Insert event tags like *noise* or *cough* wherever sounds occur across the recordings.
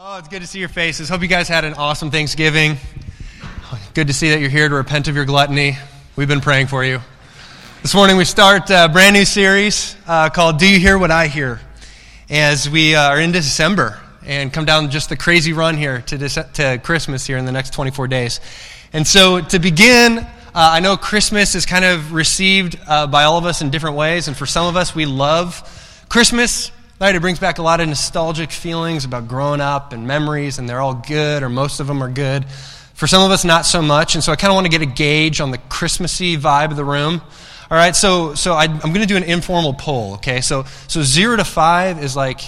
Oh, it's good to see your faces. Hope you guys had an awesome Thanksgiving. Good to see that you're here to repent of your gluttony. We've been praying for you. This morning we start a brand new series uh, called Do You Hear What I Hear? As we uh, are into December and come down just the crazy run here to, Dece- to Christmas here in the next 24 days. And so to begin, uh, I know Christmas is kind of received uh, by all of us in different ways. And for some of us, we love Christmas. Right, it brings back a lot of nostalgic feelings about growing up and memories, and they're all good, or most of them are good. For some of us, not so much, and so I kind of want to get a gauge on the Christmassy vibe of the room. All right, so so I, am going to do an informal poll. Okay, so so zero to five is like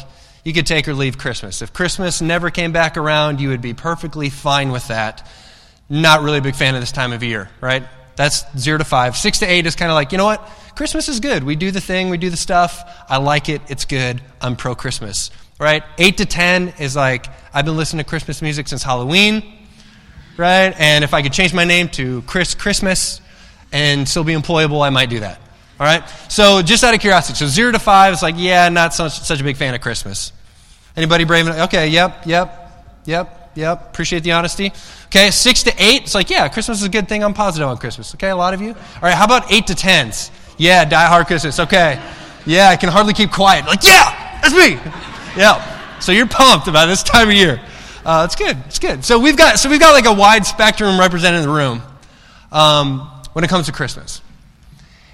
you could take or leave Christmas. If Christmas never came back around, you would be perfectly fine with that. Not really a big fan of this time of year, right? That's zero to five. Six to eight is kind of like, you know what? Christmas is good. We do the thing, we do the stuff. I like it. It's good. I'm pro Christmas. Right? Eight to ten is like, I've been listening to Christmas music since Halloween. Right? And if I could change my name to Chris Christmas and still be employable, I might do that. All right? So just out of curiosity. So zero to five is like, yeah, not such, such a big fan of Christmas. Anybody brave enough? Okay, yep, yep, yep. Yep, appreciate the honesty. Okay, six to eight, it's like, yeah, Christmas is a good thing. I'm positive on Christmas. Okay, a lot of you. All right, how about eight to tens? Yeah, die hard Christmas. Okay. Yeah, I can hardly keep quiet. Like, yeah, that's me. Yeah. So you're pumped about this time of year. Uh, it's good. It's good. So we've got so we've got like a wide spectrum represented in the room um, when it comes to Christmas.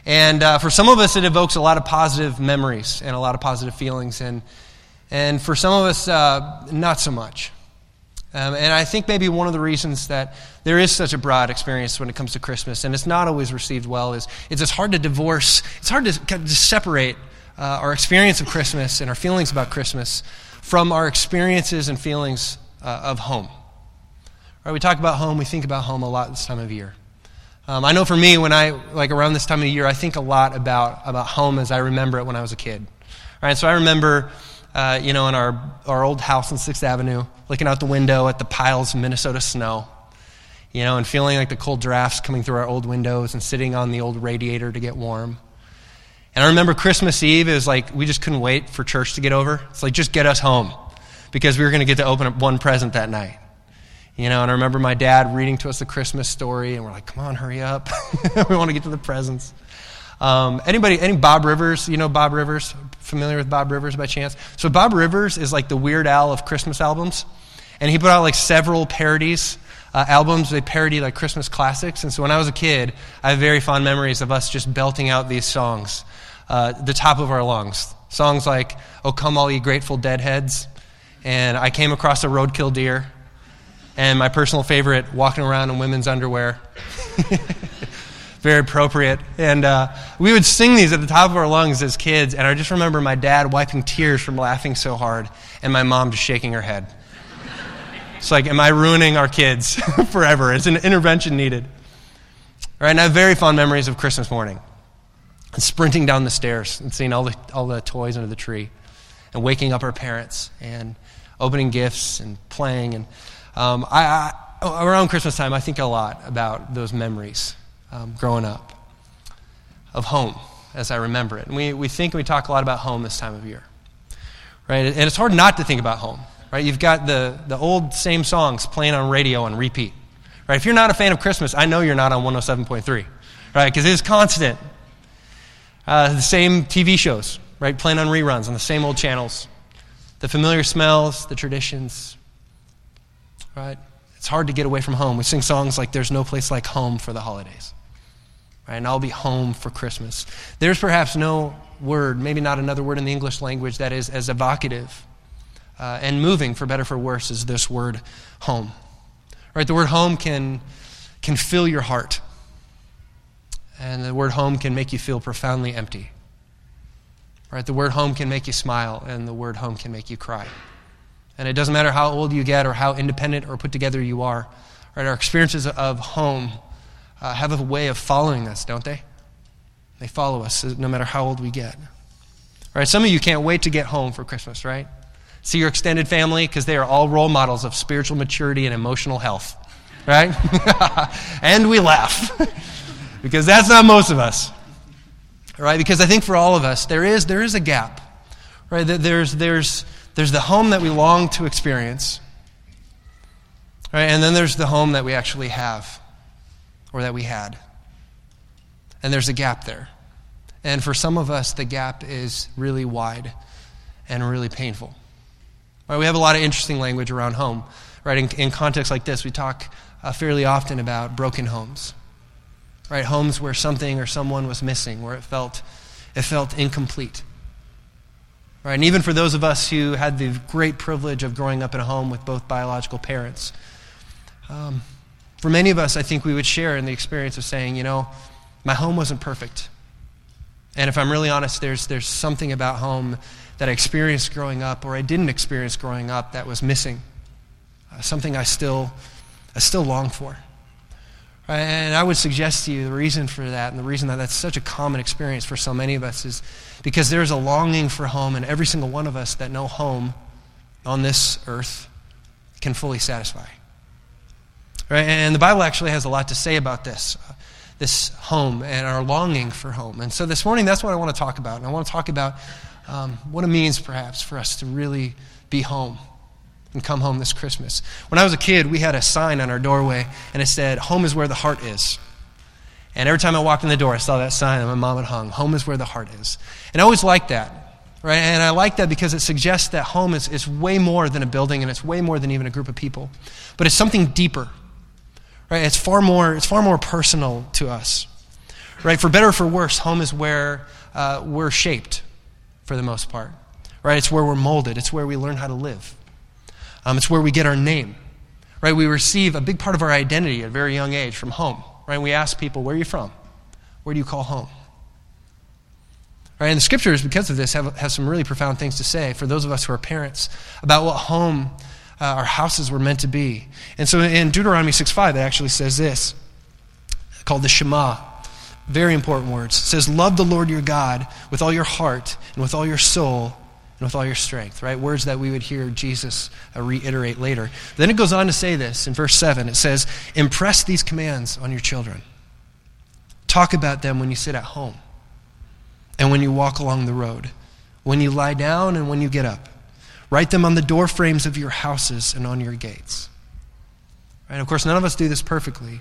And uh, for some of us, it evokes a lot of positive memories and a lot of positive feelings. And, and for some of us, uh, not so much. Um, and I think maybe one of the reasons that there is such a broad experience when it comes to Christmas, and it's not always received well, is, it's hard to divorce, it's hard to, of separate uh, our experience of Christmas and our feelings about Christmas from our experiences and feelings uh, of home. Right, we talk about home, we think about home a lot this time of year. Um, I know for me, when I, like around this time of year, I think a lot about, about home as I remember it when I was a kid. Right, so I remember uh, you know, in our, our old house on 6th Avenue, looking out the window at the piles of Minnesota snow, you know, and feeling like the cold drafts coming through our old windows and sitting on the old radiator to get warm. And I remember Christmas Eve, it was like we just couldn't wait for church to get over. It's like, just get us home because we were going to get to open up one present that night. You know, and I remember my dad reading to us the Christmas story, and we're like, come on, hurry up. *laughs* we want to get to the presents. Um, anybody, any Bob Rivers? You know Bob Rivers? Familiar with Bob Rivers by chance? So Bob Rivers is like the Weird Al of Christmas albums, and he put out like several parodies. Uh, albums they parody like Christmas classics, and so when I was a kid, I have very fond memories of us just belting out these songs, uh, the top of our lungs. Songs like "Oh Come All Ye Grateful Deadheads," and "I Came Across a Roadkill Deer," and my personal favorite, "Walking Around in Women's Underwear." *laughs* very appropriate. And uh, we would sing these at the top of our lungs as kids. And I just remember my dad wiping tears from laughing so hard, and my mom just shaking her head. It's like, am I ruining our kids *laughs* forever? Is an intervention needed? Right? And I have very fond memories of Christmas morning and sprinting down the stairs and seeing all the, all the toys under the tree and waking up our parents and opening gifts and playing. And um, I, I, around Christmas time, I think a lot about those memories um, growing up of home as I remember it. And we, we think we talk a lot about home this time of year, right? And it's hard not to think about home, right? You've got the, the old same songs playing on radio on repeat, right? If you're not a fan of Christmas, I know you're not on 107.3, right? Because it is constant. Uh, the same TV shows, right? Playing on reruns on the same old channels. The familiar smells, the traditions, right? It's hard to get away from home. We sing songs like There's No Place Like Home for the holidays right? And I'll be home for Christmas. There's perhaps no word, maybe not another word in the English language that is as evocative uh, and moving, for better for worse, is this word home. Right? The word home can, can fill your heart. And the word home can make you feel profoundly empty. Right? The word home can make you smile, and the word home can make you cry. And it doesn't matter how old you get or how independent or put together you are. Right? Our experiences of home uh, have a way of following us, don't they? They follow us no matter how old we get. Right? some of you can't wait to get home for Christmas, right? See your extended family because they are all role models of spiritual maturity and emotional health, right? *laughs* and we laugh *laughs* because that's not most of us, right? Because I think for all of us, there is, there is a gap, right? There's, there's, there's the home that we long to experience, Right? And then there's the home that we actually have or that we had. And there's a gap there. And for some of us, the gap is really wide and really painful. Right? We have a lot of interesting language around home. Right? In, in contexts like this, we talk uh, fairly often about broken homes. Right? Homes where something or someone was missing, where it felt, it felt incomplete. Right? And even for those of us who had the great privilege of growing up in a home with both biological parents, um, for many of us, I think we would share in the experience of saying, you know, my home wasn't perfect. And if I'm really honest, there's, there's something about home that I experienced growing up or I didn't experience growing up that was missing. Uh, something I still, I still long for. And I would suggest to you the reason for that and the reason that that's such a common experience for so many of us is because there's a longing for home, and every single one of us that no home on this earth can fully satisfy. Right? And the Bible actually has a lot to say about this, uh, this home and our longing for home. And so this morning, that's what I want to talk about. And I want to talk about um, what it means, perhaps, for us to really be home and come home this Christmas. When I was a kid, we had a sign on our doorway, and it said, Home is where the heart is. And every time I walked in the door, I saw that sign and my mom had hung Home is where the heart is. And I always liked that. Right? And I like that because it suggests that home is, is way more than a building and it's way more than even a group of people. But it's something deeper. Right? It's far more, it's far more personal to us. Right? For better or for worse, home is where uh, we're shaped for the most part. Right? It's where we're molded. It's where we learn how to live. Um, it's where we get our name. Right? We receive a big part of our identity at a very young age from home. Right? We ask people, where are you from? Where do you call home? Right? And the scriptures, because of this, have, have some really profound things to say for those of us who are parents about what home, uh, our houses were meant to be. And so in Deuteronomy 6.5, it actually says this, called the Shema. Very important words. It says, Love the Lord your God with all your heart and with all your soul and with all your strength, right? Words that we would hear Jesus uh, reiterate later. Then it goes on to say this in verse 7. It says, Impress these commands on your children. Talk about them when you sit at home and when you walk along the road, when you lie down and when you get up. Write them on the door frames of your houses and on your gates. Right? Of course, none of us do this perfectly.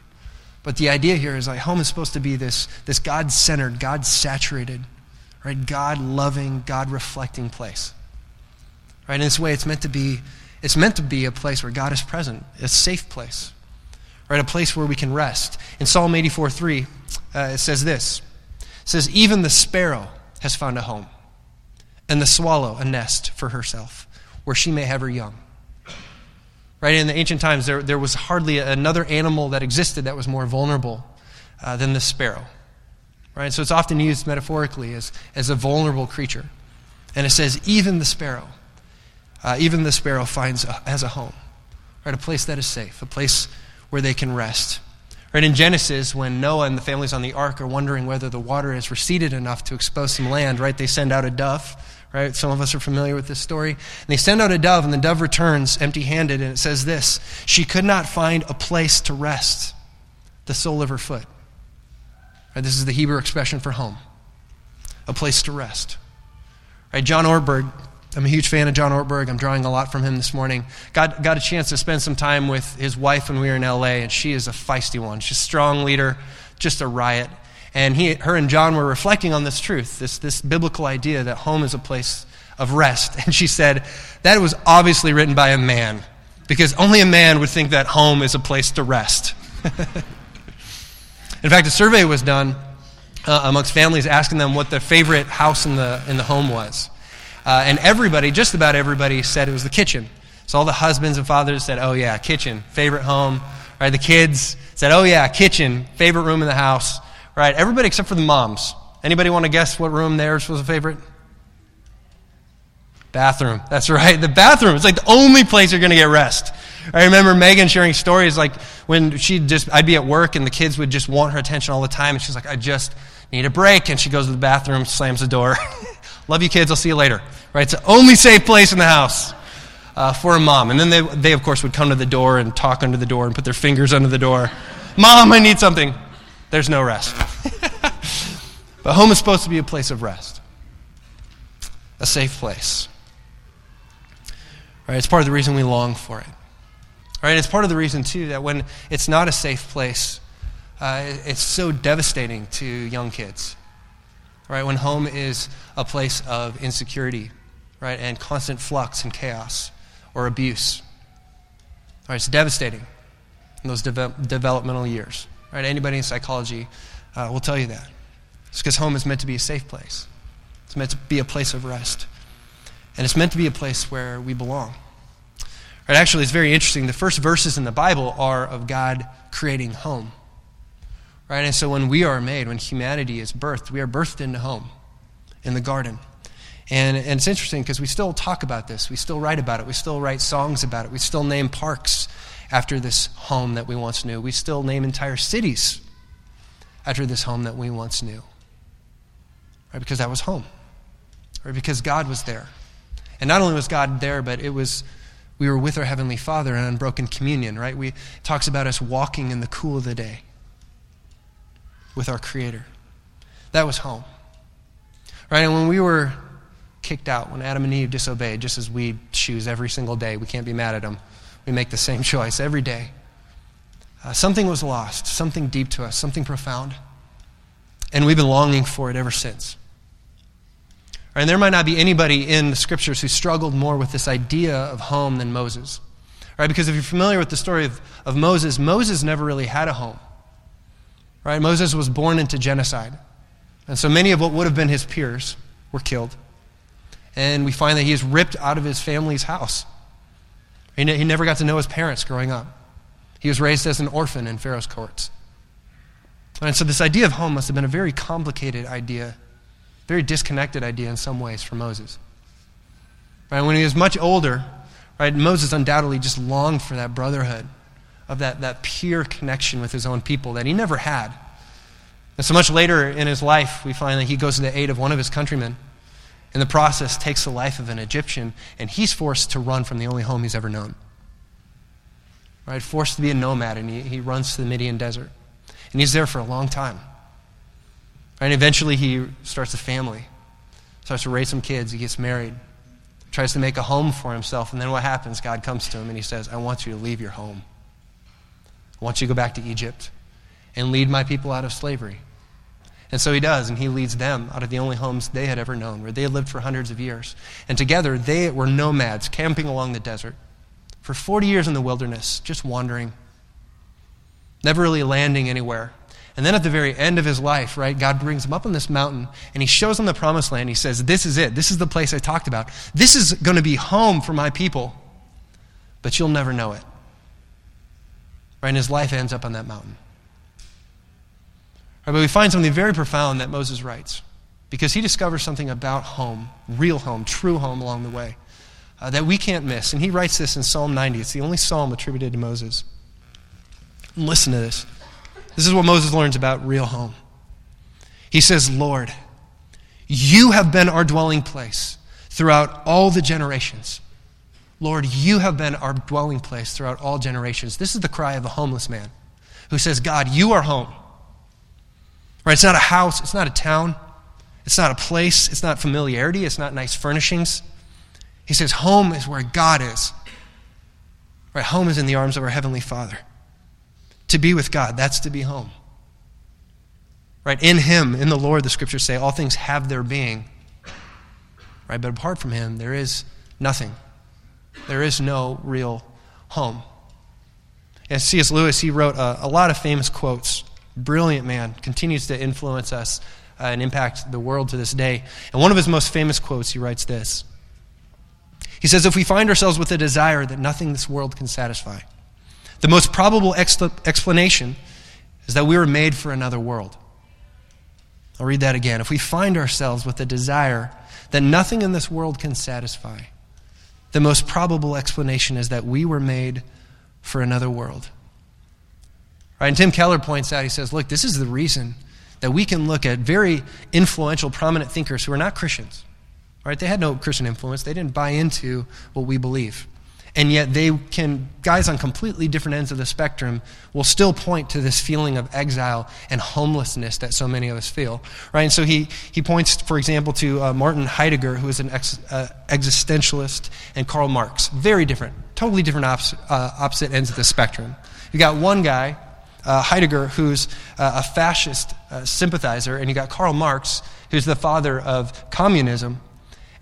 But the idea here is like home is supposed to be this, this God centered, God saturated, right? God loving, God reflecting place. Right? In this way, it's meant to be it's meant to be a place where God is present, a safe place, right? A place where we can rest. In Psalm 84 3, uh, it says this It says, Even the sparrow has found a home, and the swallow a nest for herself, where she may have her young. Right? In the ancient times, there, there was hardly another animal that existed that was more vulnerable uh, than the sparrow. Right? So it's often used metaphorically as, as a vulnerable creature. And it says, even the sparrow, uh, even the sparrow finds a, has a home, right? A place that is safe, a place where they can rest. Right? In Genesis, when Noah and the families on the ark are wondering whether the water has receded enough to expose some land, right? They send out a dove right? Some of us are familiar with this story. And they send out a dove, and the dove returns empty handed, and it says this She could not find a place to rest the sole of her foot. Right? This is the Hebrew expression for home, a place to rest. Right? John Ortberg, I'm a huge fan of John Ortberg. I'm drawing a lot from him this morning. Got, got a chance to spend some time with his wife when we were in LA, and she is a feisty one. She's a strong leader, just a riot. And he, her and John were reflecting on this truth, this, this biblical idea that home is a place of rest. *laughs* And she said, that was obviously written by a man, because only a man would think that home is a place to rest. *laughs* in fact, a survey was done uh, amongst families asking them what their favorite house in the, in the home was. Uh, and everybody, just about everybody, said it was the kitchen. So all the husbands and fathers said, oh, yeah, kitchen, favorite home. Right? The kids said, oh, yeah, kitchen, favorite room in the house. Right, everybody except for the moms. Anybody want to guess what room theirs was a favorite? Bathroom. That's right. The bathroom. It's like the only place you're going to get rest. I remember Megan sharing stories like when she just, I'd be at work and the kids would just want her attention all the time. And she's like, I just need a break. And she goes to the bathroom, slams the door. *laughs* Love you kids. I'll see you later. Right? It's the only safe place in the house uh, for a mom. And then they, they, of course, would come to the door and talk under the door and put their fingers under the door. Mom, I need something there's no rest. *laughs* but home is supposed to be a place of rest, a safe place. Right? It's part of the reason we long for it. Right? It's part of the reason, too, that when it's not a safe place, uh, it's so devastating to young kids. Right? When home is a place of insecurity, right, and constant flux and chaos or abuse. Right? It's devastating in those de- developmental years. Right? Anybody in psychology uh, will tell you that. It's because home is meant to be a safe place. It's meant to be a place of rest. And it's meant to be a place where we belong. Right, actually, it's very interesting. The first verses in the Bible are of God creating home. Right? And so when we are made, when humanity is birthed, we are birthed into home in the garden. And, and it's interesting because we still talk about this. We still write about it. We still write songs about it. We still name parks after this home that we once knew. We still name entire cities after this home that we once knew. Right? Because that was home. Right? Because God was there. And not only was God there, but it was we were with our heavenly Father in unbroken communion, right? We talks about us walking in the cool of the day with our creator. That was home. Right? And when we were kicked out, when Adam and Eve disobeyed, just as we choose every single day, we can't be mad at them. We make the same *laughs* choice every day. Uh, something was lost, something deep to us, something profound. And we've been longing for it ever since. And there might not be anybody in the scriptures who struggled more with this idea of home than Moses. Right? Because if you're familiar with the story of, of Moses, Moses never really had a home. Right? Moses was born into genocide. And so many of what would have been his peers were killed. And we find that he is ripped out of his family's house. He, ne- he never got to know his parents growing up. He was raised as an orphan in Pharaoh's courts. And so this idea of home must have been a very complicated idea very disconnected idea in some ways for Moses. Right? When he was much older, right, Moses undoubtedly just longed for that brotherhood, of that, that pure connection with his own people that he never had. And so much later in his life, we find that he goes to the aid of one of his countrymen. In the process, takes the life of an Egyptian, and he's forced to run from the only home he's ever known. Right? Forced to be a nomad, and he, he runs to the Midian desert. And he's there for a long time. And eventually he starts a family, starts to raise some kids, he gets married, tries to make a home for himself. And then what happens? God comes to him and he says, I want you to leave your home. I want you to go back to Egypt and lead my people out of slavery. And so he does, and he leads them out of the only homes they had ever known, where they had lived for hundreds of years. And together, they were nomads camping along the desert for 40 years in the wilderness, just wandering, never really landing anywhere. And then at the very end of his life, right, God brings him up on this mountain and he shows him the promised land. He says, This is it. This is the place I talked about. This is going to be home for my people, but you'll never know it. Right? And his life ends up on that mountain. Right, but we find something very profound that Moses writes because he discovers something about home, real home, true home along the way uh, that we can't miss. And he writes this in Psalm 90. It's the only psalm attributed to Moses. listen to this. This is what Moses learns about real home. He says, Lord, you have been our dwelling place throughout all the generations. Lord, you have been our dwelling place throughout all generations. This is the cry of a homeless man who says, God, you are home. Right? It's not a house, it's not a town, it's not a place, it's not familiarity, it's not nice furnishings. He says, Home is where God is. Right? Home is in the arms of our Heavenly Father. To be with God, that's to be home. Right? In Him, in the Lord, the scriptures say, all things have their being. Right? But apart from Him, there is nothing. There is no real home. And C.S. Lewis, he wrote a, a lot of famous quotes. Brilliant man, continues to influence us uh, and impact the world to this day. And one of his most famous quotes, he writes this. He says, If we find ourselves with a desire that nothing this world can satisfy, the most probable explanation is that we were made for another world. I'll read that again. If we find ourselves with a desire that nothing in this world can satisfy, the most probable explanation is that we were made for another world. Right? And Tim Keller points out, he says, look, this is the reason that we can look at very influential, prominent thinkers who are not Christians. Right? They had no Christian influence. They didn't buy into what we believe. And yet, they can, guys on completely different ends of the spectrum will still point to this feeling of exile and homelessness that so many of us feel. Right? And so he, he points, for example, to uh, Martin Heidegger, who is an ex, uh, existentialist, and Karl Marx. Very different, totally different uh, opposite ends of the spectrum. You got one guy, uh, Heidegger, who's uh, a fascist uh, sympathizer, and you got Karl Marx, who's the father of communism.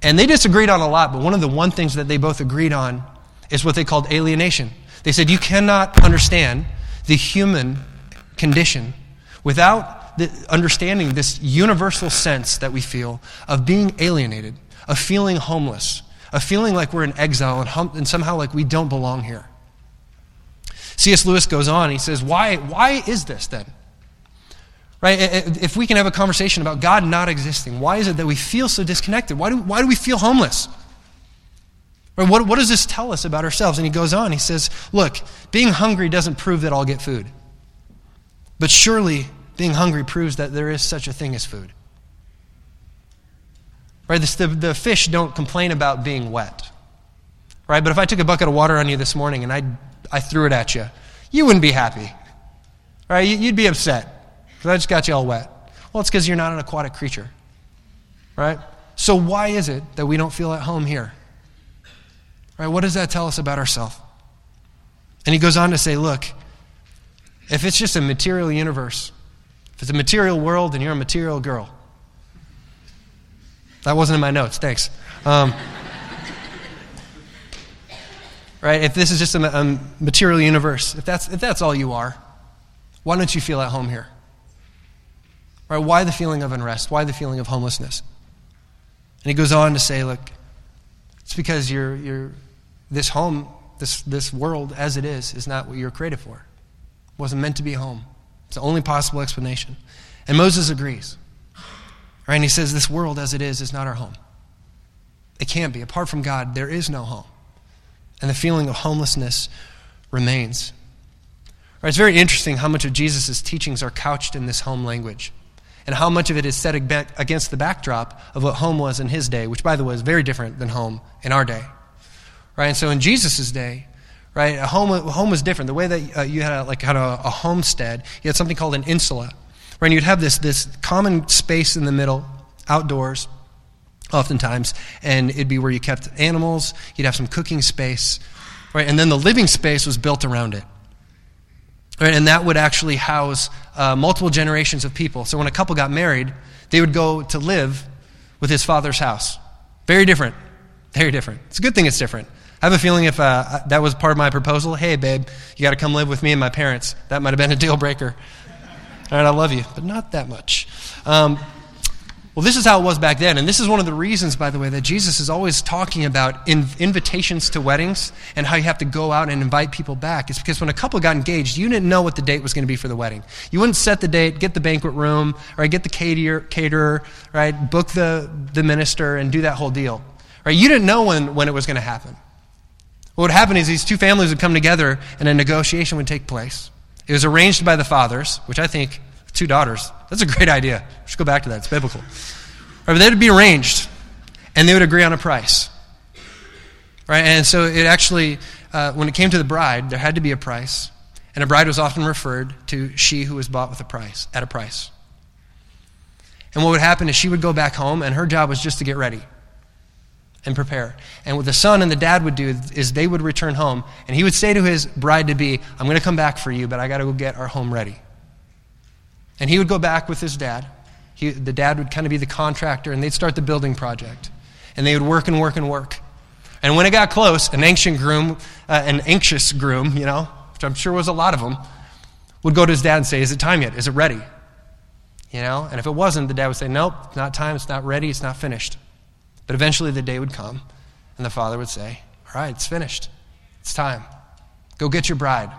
And they disagreed on a lot, but one of the one things that they both agreed on is what they called alienation. They said you cannot understand the human condition without the, understanding this universal sense that we feel of being alienated, of feeling homeless, of feeling like we're in exile and, hum, and somehow like we don't belong here. C.S. Lewis goes on, he says, why, why is this then? Right? If we can have a conversation about God not existing, why is it that we feel so disconnected? Why do, why do we feel homeless? Right? What, what does this tell us about ourselves? And he goes on, he says, Look, being hungry doesn't prove that I'll get food. But surely being hungry proves that there is such a thing as food. Right? The, the, fish don't complain about being wet. Right? But if I took a bucket of water on you this morning and I, I threw it at you, you wouldn't be happy. Right? You'd be upset because I just got you all wet. Well, it's because you're not an aquatic creature. Right? So why is it that we don't feel at home here? Right? What does that tell us about ourselves? And he goes on to say, look, if it's just a material universe, if it's a material world and you're a material girl, that wasn't in my notes, thanks. Um, right? If this is just a, a, material universe, if that's, if that's all you are, why don't you feel at home here? Right? Why the feeling of unrest? Why the feeling of homelessness? And he goes on to say, look, it's because you're, you're, this home, this, this world as it is, is not what you're created for. It wasn't meant to be home. It's the only possible explanation. And Moses agrees. Right? And he says, This world as it is is not our home. It can't be. Apart from God, there is no home. And the feeling of homelessness remains. Right? It's very interesting how much of Jesus' teachings are couched in this home language and how much of it is set against the backdrop of what home was in his day, which, by the way, is very different than home in our day. Right? And so in Jesus' day, right, a home, a home was different. The way that uh, you had a, like had a, a, homestead, you had something called an insula. Right? And you'd have this, this common space in the middle, outdoors, oftentimes, and it'd be where you kept animals, you'd have some cooking space, right? And then the living space was built around it. Right? And that would actually house uh, multiple generations of people. So when a couple got married, they would go to live with his father's house. Very different. Very different. It's a good thing it's different. I have a feeling if uh, that was part of my proposal, hey, babe, you got to come live with me and my parents, that might have been a deal breaker. All right, I love you, but not that much. Um, well, this is how it was back then. And this is one of the reasons, by the way, that Jesus is always talking about in, invitations to weddings and how you have to go out and invite people back. It's because when a couple got engaged, you didn't know what the date was going to be for the wedding. You wouldn't set the date, get the banquet room, or get the caterer, caterer right? Book the, the minister and do that whole deal. Right? You didn't know when, when it was going to happen. What would happen is these two families would come together and a negotiation would take place. It was arranged by the fathers, which I think, two daughters, that's a great idea. We should go back to that. It's biblical. Right, but they would be arranged, and they would agree on a price. Right? And so it actually, uh, when it came to the bride, there had to be a price. And a bride was often referred to she who was bought with a price, at a price. And what would happen is she would go back home, and her job was just to get ready and prepare. And what the son and the dad would do is they would return home, and he would say to his bride to be, I'm going to come back for you, but I got to go get our home ready. And he would go back with his dad. He, the dad would kind of be the contractor, and they'd start the building project. And they would work and work and work. And when it got close, an ancient groom, uh, an anxious groom, you know, which I'm sure was a lot of them, would go to his dad and say, Is it time yet? Is it ready? You know? And if it wasn't, the dad would say, Nope, it's not time, it's not ready, it's not finished. But eventually the day would come, and the father would say, All right, it's finished. It's time. Go get your bride.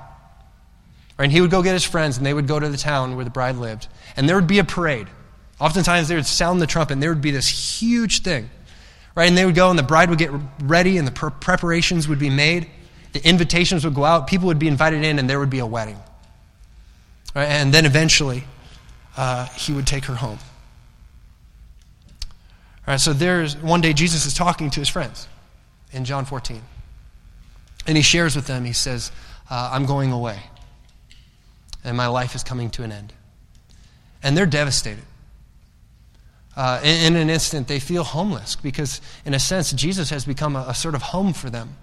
Right? And he would go get his friends, and they would go to the town where the bride lived. And there would be a parade. Oftentimes they would sound the trumpet, and there would be this huge thing. Right? And they would go, and the bride would get ready, and the preparations would be made. The invitations would go out. People would be invited in, and there would be a wedding. Right? And then eventually, uh, he would take her home. All right, so there's one day Jesus is talking to his friends in John 14. And he shares with them, he says, uh, I'm going away, and my life is coming to an end. And they're devastated. Uh, in, in, an instant, they feel homeless because, in a sense, Jesus has become a, a sort of home for them.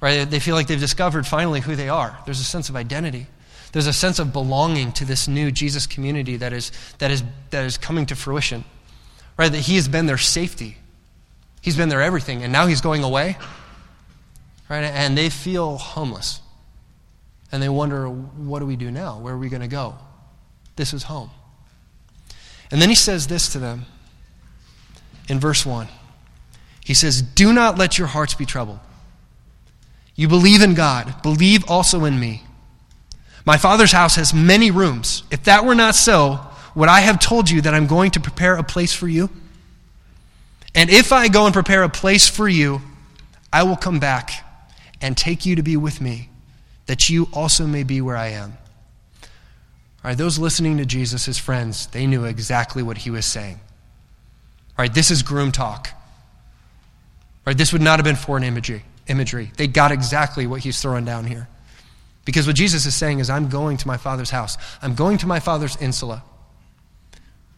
Right? They feel like they've discovered finally who they are. There's a sense of identity. There's a sense of belonging to this new Jesus community that is, that is, that is coming to fruition. Right? That He has been their safety, He's been their everything, and now He's going away. Right? And they feel homeless. And they wonder, what do we do now? Where are we going to go? This is home. And then He says this to them in verse 1. He says, Do not let your hearts be troubled. You believe in God, believe also in me. My Father's house has many rooms. If that were not so, would I have told you that I'm going to prepare a place for you? And if I go and prepare a place for you, I will come back and take you to be with me, that you also may be where I am. All right, those listening to Jesus, his friends, they knew exactly what he was saying. All right, this is groom talk. All right, this would not have been foreign imagery. imagery. They got exactly what he's throwing down here. Because what Jesus is saying is, I'm going to my Father's house. I'm going to my Father's insula.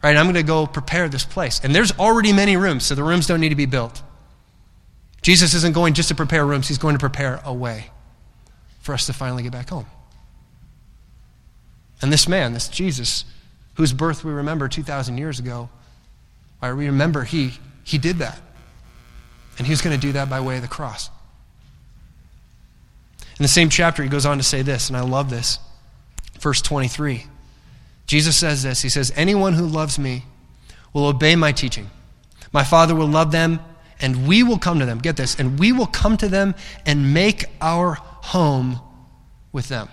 Right? I'm going to go prepare this place. And there's already many rooms, so the rooms don't need to be built. Jesus isn't going just to prepare rooms, he's going to prepare a way for us to finally get back home. And this man, this Jesus, whose birth we remember 2,000 years ago, we remember he, he did that. And he's going to do that by way of the cross. In the same chapter, he goes on to say this, and I love this. Verse 23. Jesus says this He says, Anyone who loves me will obey my teaching. My Father will love them, and we will come to them. Get this, and we will come to them and make our home with them.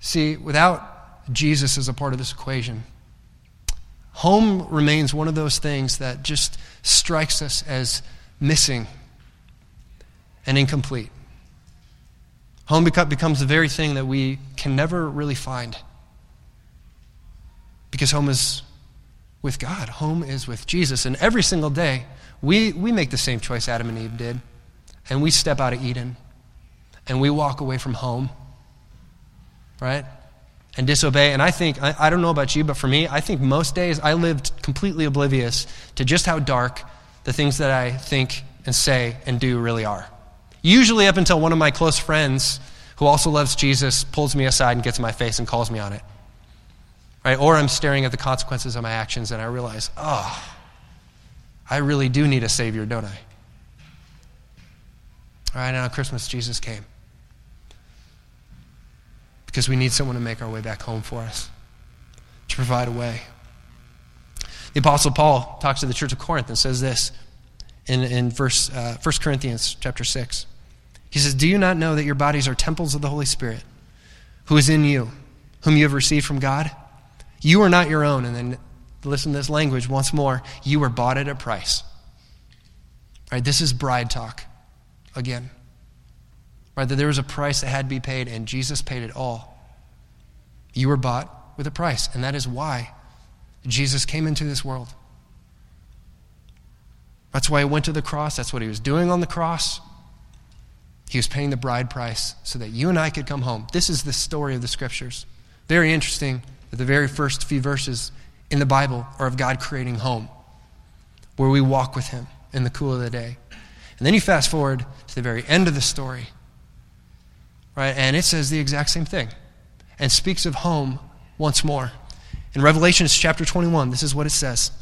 See, without Jesus as a part of this equation, home remains one of those things that just strikes us as missing and incomplete. Home becomes the very thing that we can never really find. Because home is with God, home is with Jesus. And every single day, we, we make the same choice Adam and Eve did. And we step out of Eden and we walk away from home, right? And disobey. And I think, I, I don't know about you, but for me, I think most days I lived completely oblivious to just how dark the things that I think and say and do really are. Usually, up until one of my close friends who also loves Jesus pulls me aside and gets in my face and calls me on it. Right? Or I'm staring at the consequences of my actions and I realize, oh, I really do need a Savior, don't I? All right, now Christmas, Jesus came. Because we need someone to make our way back home for us, to provide a way. The Apostle Paul talks to the church of Corinth and says this in, in verse, uh, 1 Corinthians chapter 6. He says, Do you not know that your bodies are temples of the Holy Spirit, who is in you, whom you have received from God? You are not your own. And then listen to this language once more. You were bought at a price. All right, this is bride talk again. Right, that there was a price that had to be paid, and Jesus paid it all. You were bought with a price, and that is why Jesus came into this world. That's why he went to the cross. That's what he was doing on the cross. He was paying the bride price so that you and I could come home. This is the story of the scriptures. Very interesting that the very first few verses in the Bible are of God creating home, where we walk with him in the cool of the day. And then you fast forward to the very end of the story, right? And it says the exact same thing and speaks of home once more. In Revelation chapter 21, this is what it says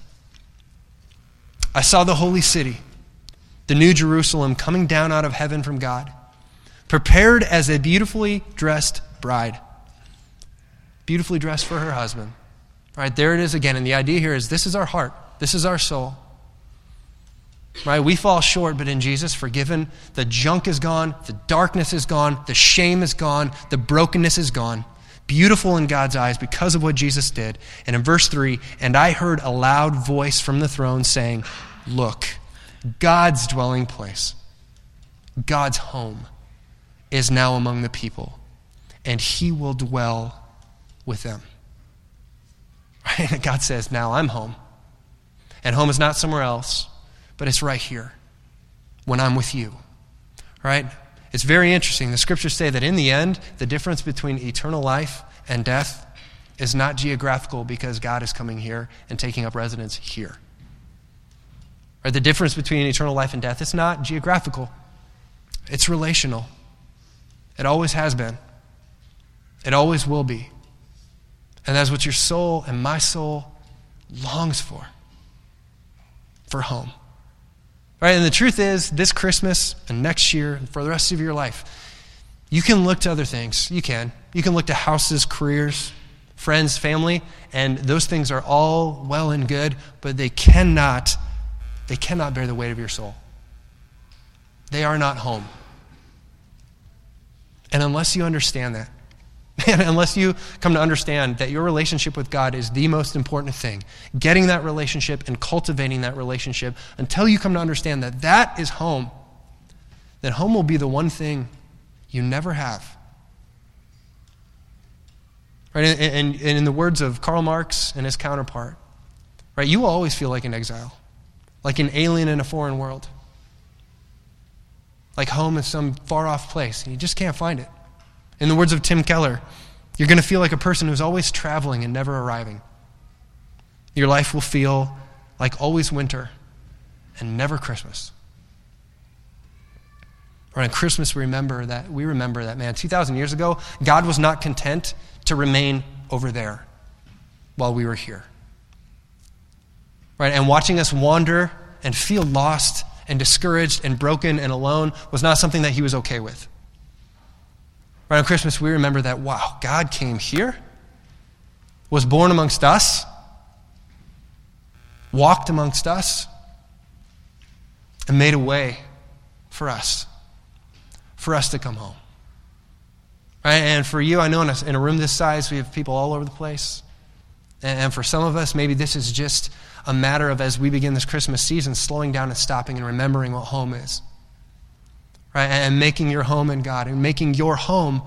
I saw the holy city, the new Jerusalem, coming down out of heaven from God prepared as a beautifully dressed bride. Beautifully dressed for her husband. Right, there it is again. And the idea here is this is our heart, this is our soul. Right? We fall short, but in Jesus, forgiven. The junk is gone, the darkness is gone, the shame is gone, the brokenness is gone. Beautiful in God's eyes because of what Jesus did. And in verse 3, and I heard a loud voice from the throne saying, Look, God's dwelling place, God's home is now among the people, and he will dwell with them. *laughs* Right? God says, Now I'm home. And home is not somewhere else, but it's right here when I'm with you. Right? It's very interesting. The scriptures say that in the end, the difference between eternal life and death is not geographical because God is coming here and taking up residence here. Right? The difference between eternal life and death is not geographical, it's relational. It always has been, it always will be. And that's what your soul and my soul longs for for home. Right? And the truth is, this Christmas and next year and for the rest of your life, you can look to other things. You can. You can look to houses, careers, friends, family, and those things are all well and good, but they cannot they cannot bear the weight of your soul. They are not home. And unless you understand that, unless you come to understand that your relationship with God is the most important thing, getting that relationship and cultivating that relationship until you come to understand that that is home, then home will be the one thing you never have. Right? And, and, and in the words of Karl Marx and his counterpart, right, you will always feel like an exile, like an alien in a foreign world. Like home is some far off place, and you just can't find it. In the words of Tim Keller, you're going to feel like a person who's always traveling and never arriving. Your life will feel like always winter and never Christmas. Or on Christmas, we remember that we remember that man, 2,000 years ago, God was not content to remain over there while we were here. Right? And watching us wander and feel lost and discouraged and broken and alone was not something that he was okay with. Right on Christmas, we remember that, wow, God came here, was born amongst us, walked amongst us, and made a way for us, for us to come home. Right? And for you, I know in a, in a room this size, we have people all over the place. And for some of us, maybe this is just a matter of as we begin this Christmas season, slowing down and stopping and remembering what home is right? And making your home in God and making your home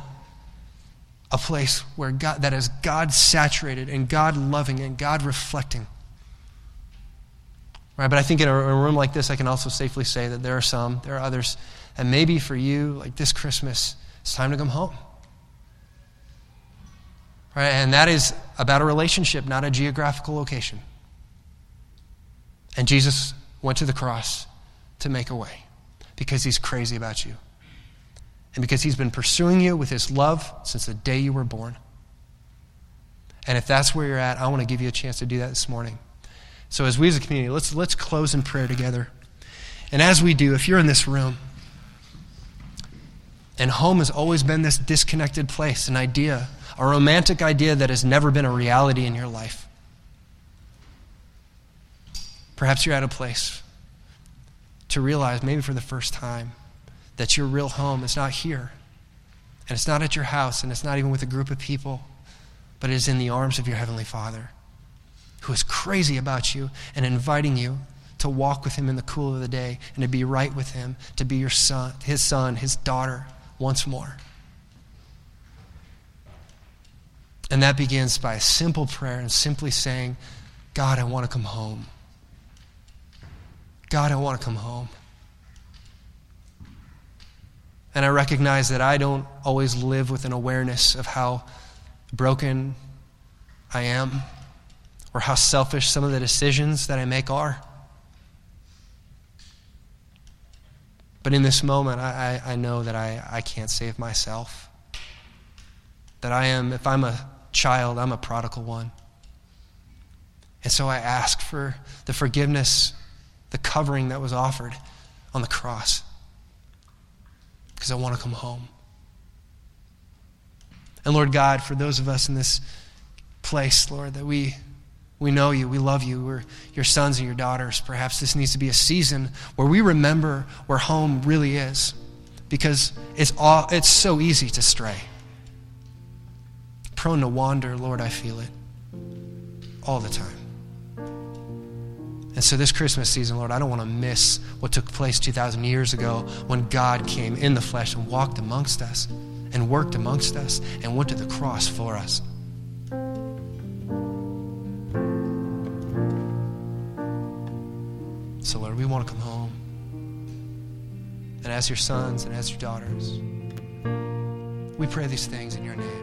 a place where God, that is God saturated and God loving and God reflecting. Right? But I think in a, a room like this, I can also safely say that there are some, there are others, and maybe for you, like this Christmas, it's time to come home. Right? And that is about a relationship, not a geographical location. And Jesus went to the cross to make a way because he's crazy about you. And because he's been pursuing you with his love since the day you were born. And if that's where you're at, I want to give you a chance to do that this morning. So as we as a community, let's let's close in prayer together. And as we do, if you're in this room, and home has always been this disconnected place, an idea, a romantic idea that has never been a reality in your life. Perhaps you're at a place to realize, maybe for the first time, that your real home is not here. And it's not at your house, and it's not even with a group of people, but it is in the arms of your Heavenly Father, who is crazy about you and inviting you to walk with Him in the cool of the day and to be right with Him, to be your son, His son, His daughter once more. And that begins by a simple prayer and simply saying, God, I want to come home. God, I want to come home. And I recognize that I don't always live with an awareness of how broken I am or how selfish some of the decisions that I make are. But in this moment, I, I, I know that I, I can't save myself. That I am, if I'm a child, I'm a prodigal one. And so I ask for the forgiveness the covering that was offered on the cross because I want to come home. And Lord God, for those of us in this place, Lord, that we, we know you, we love you, we're your sons and your daughters, perhaps this needs to be a season where we remember where home really is because it's, all, it's so easy to stray. Prone to wander, Lord, I feel it all the time. And so, this Christmas season, Lord, I don't want to miss what took place 2,000 years ago when God came in the flesh and walked amongst us and worked amongst us and went to the cross for us. So, Lord, we want to come home. and as your sons and as your daughters. We pray these things in your name.